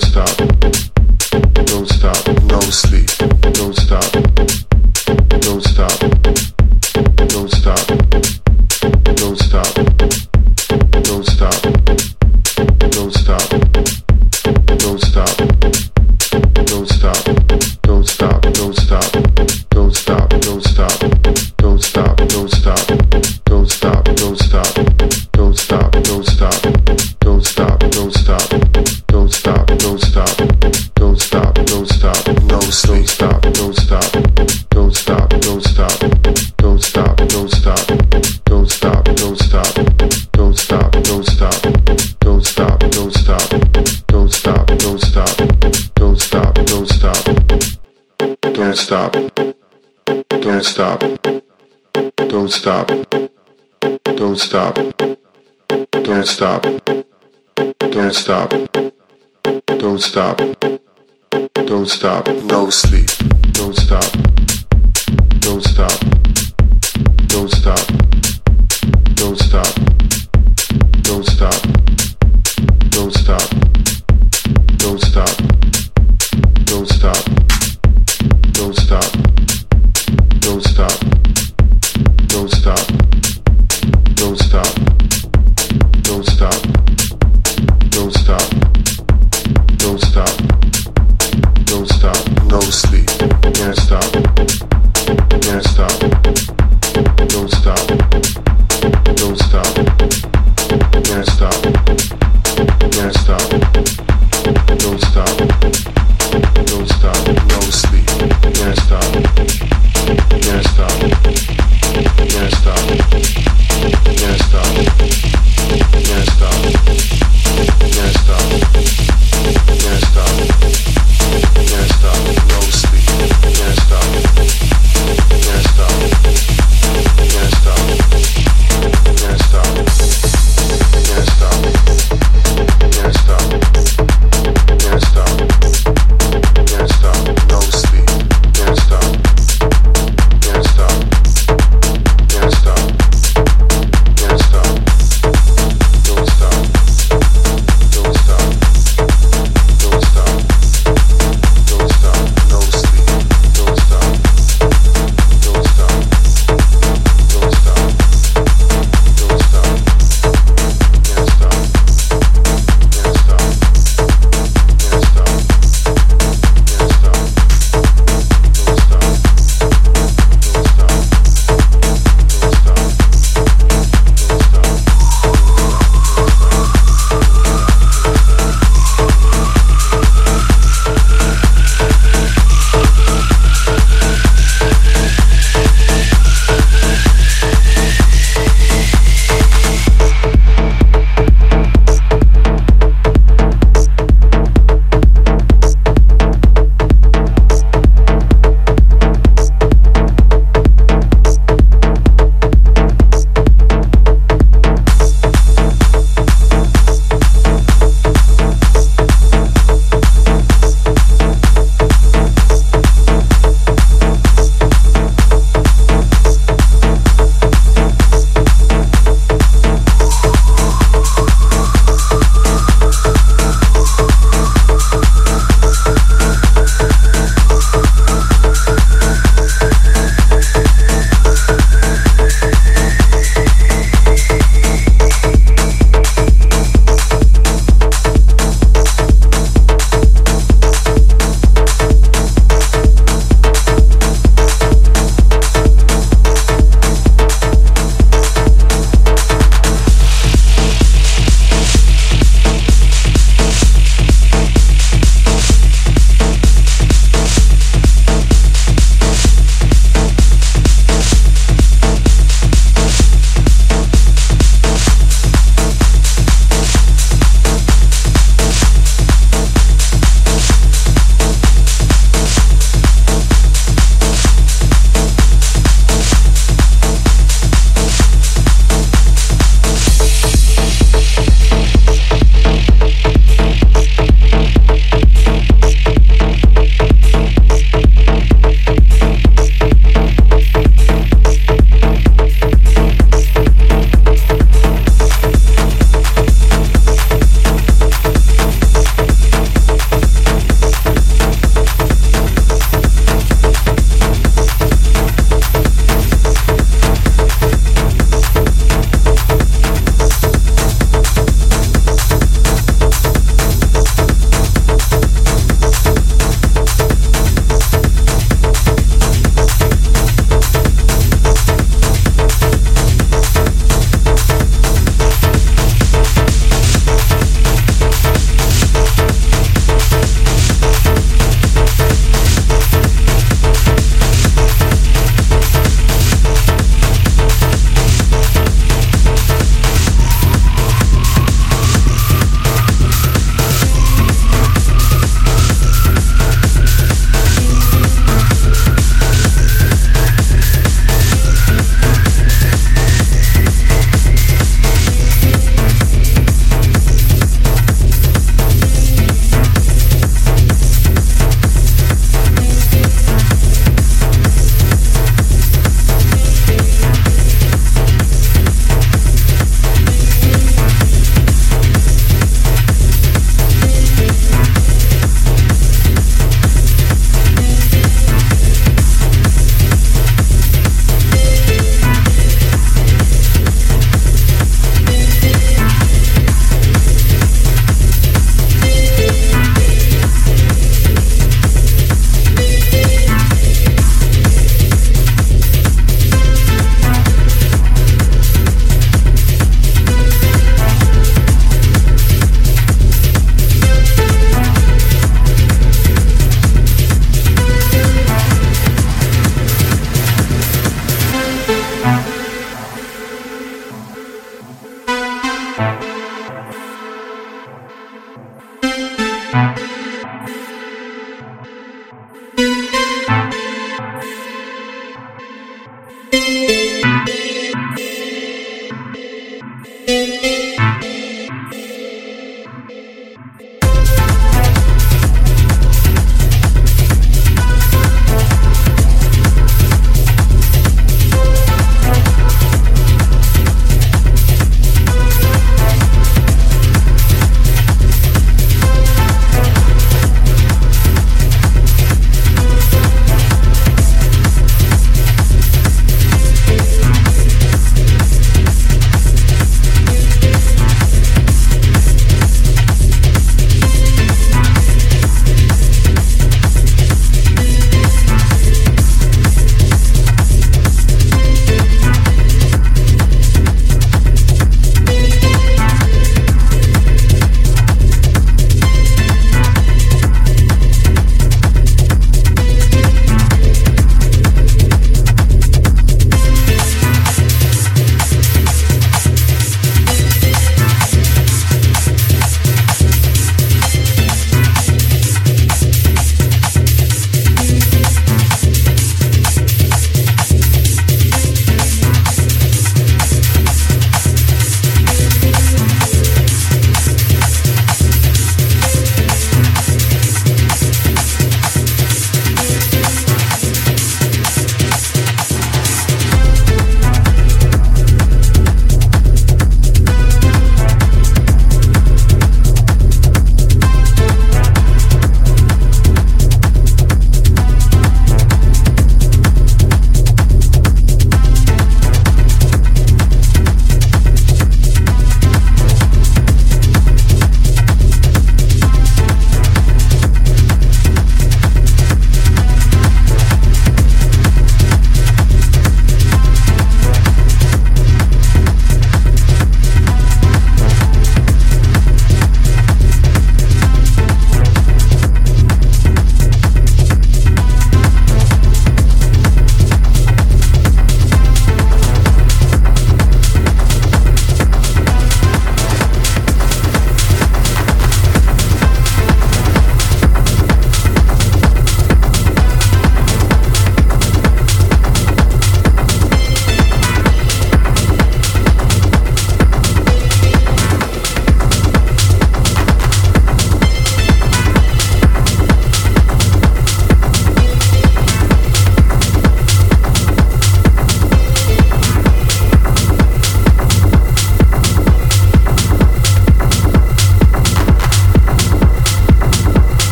don't stop, don't stop, no sleep, don't stop. stop. Don't stop. Don't stop. Don't stop. Don't stop. Don't stop. Don't stop. No sleep. Don't stop. Don't stop. Don't stop. Don't stop. Don't stop. Don't stop. Don't stop.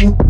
Thank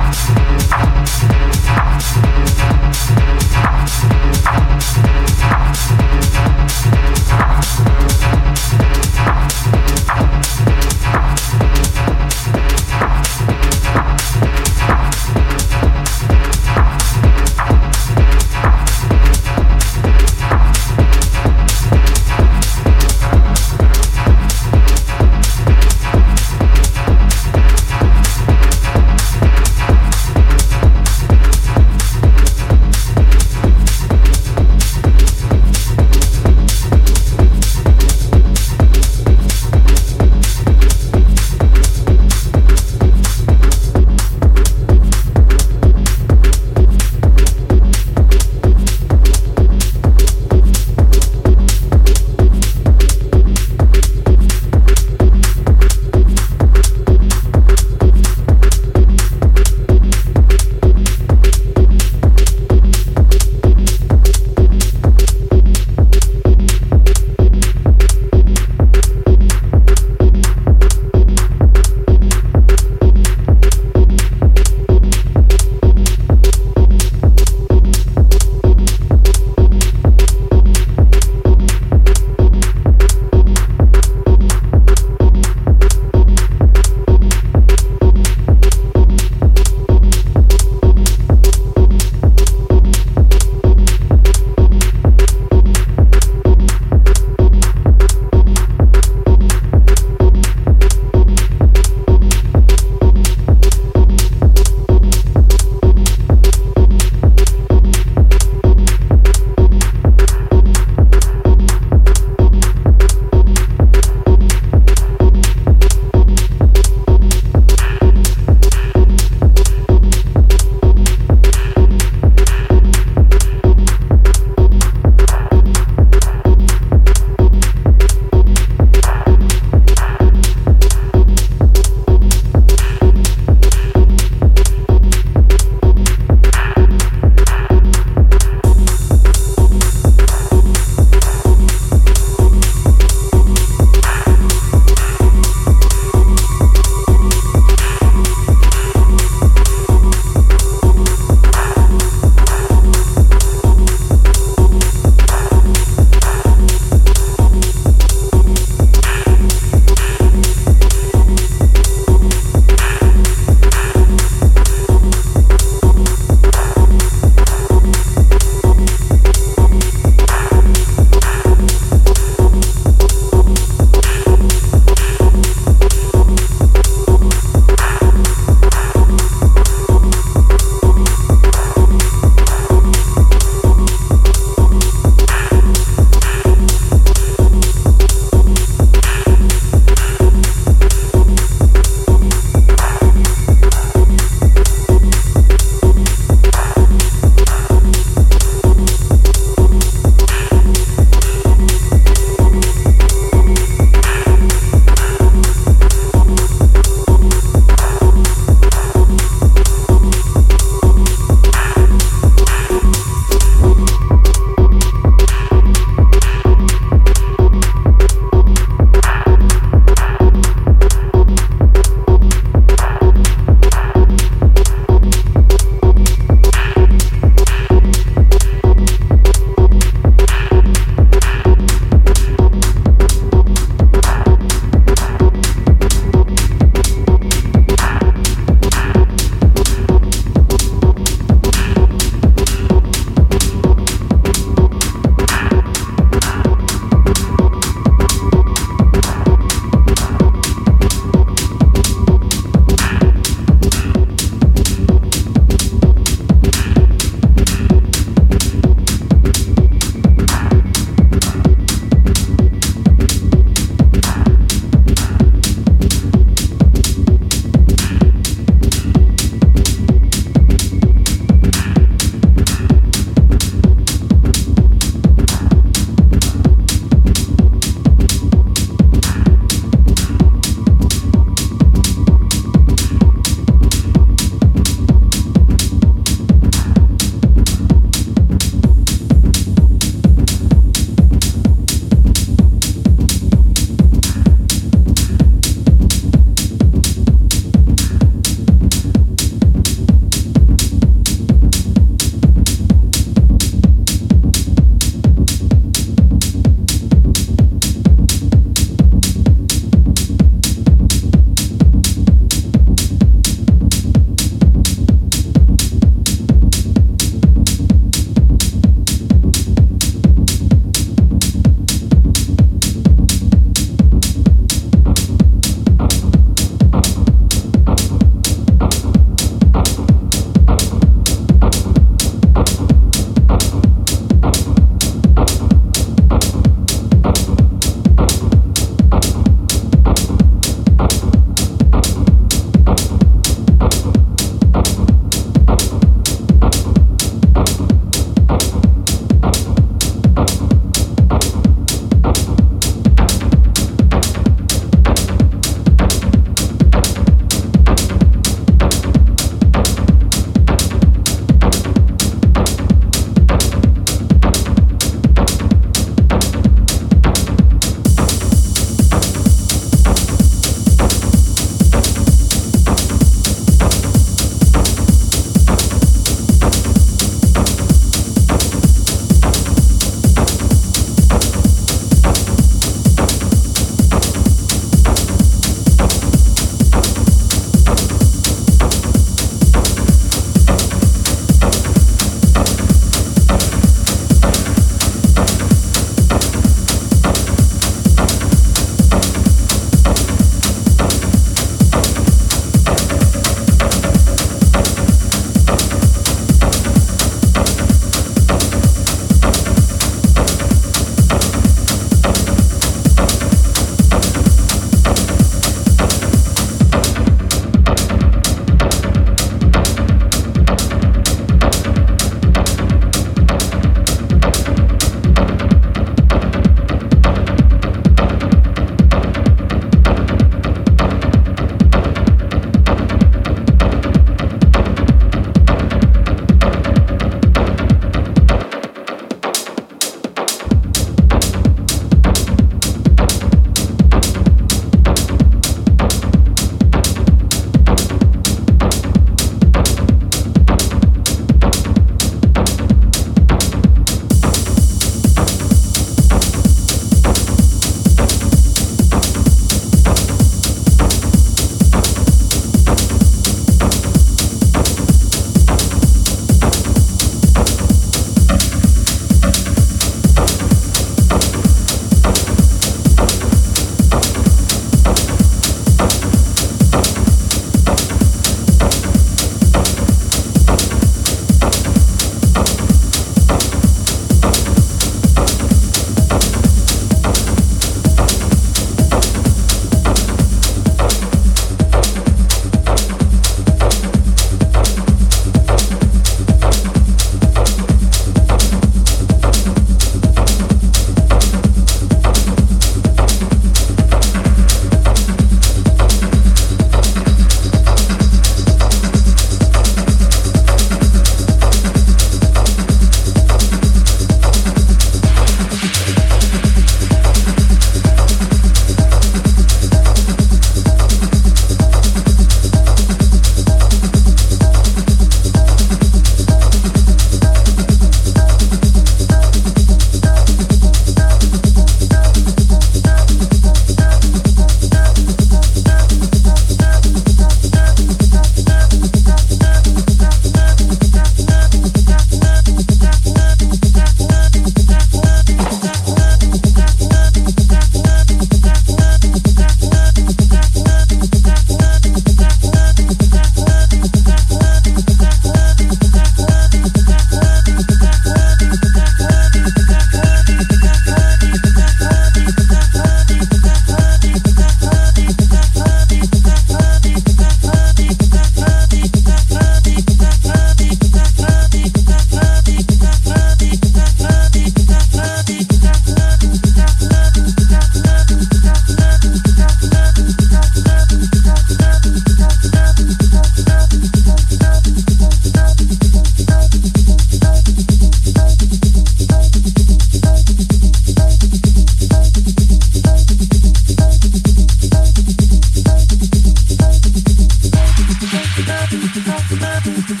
Thank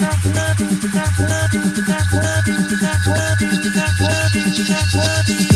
you.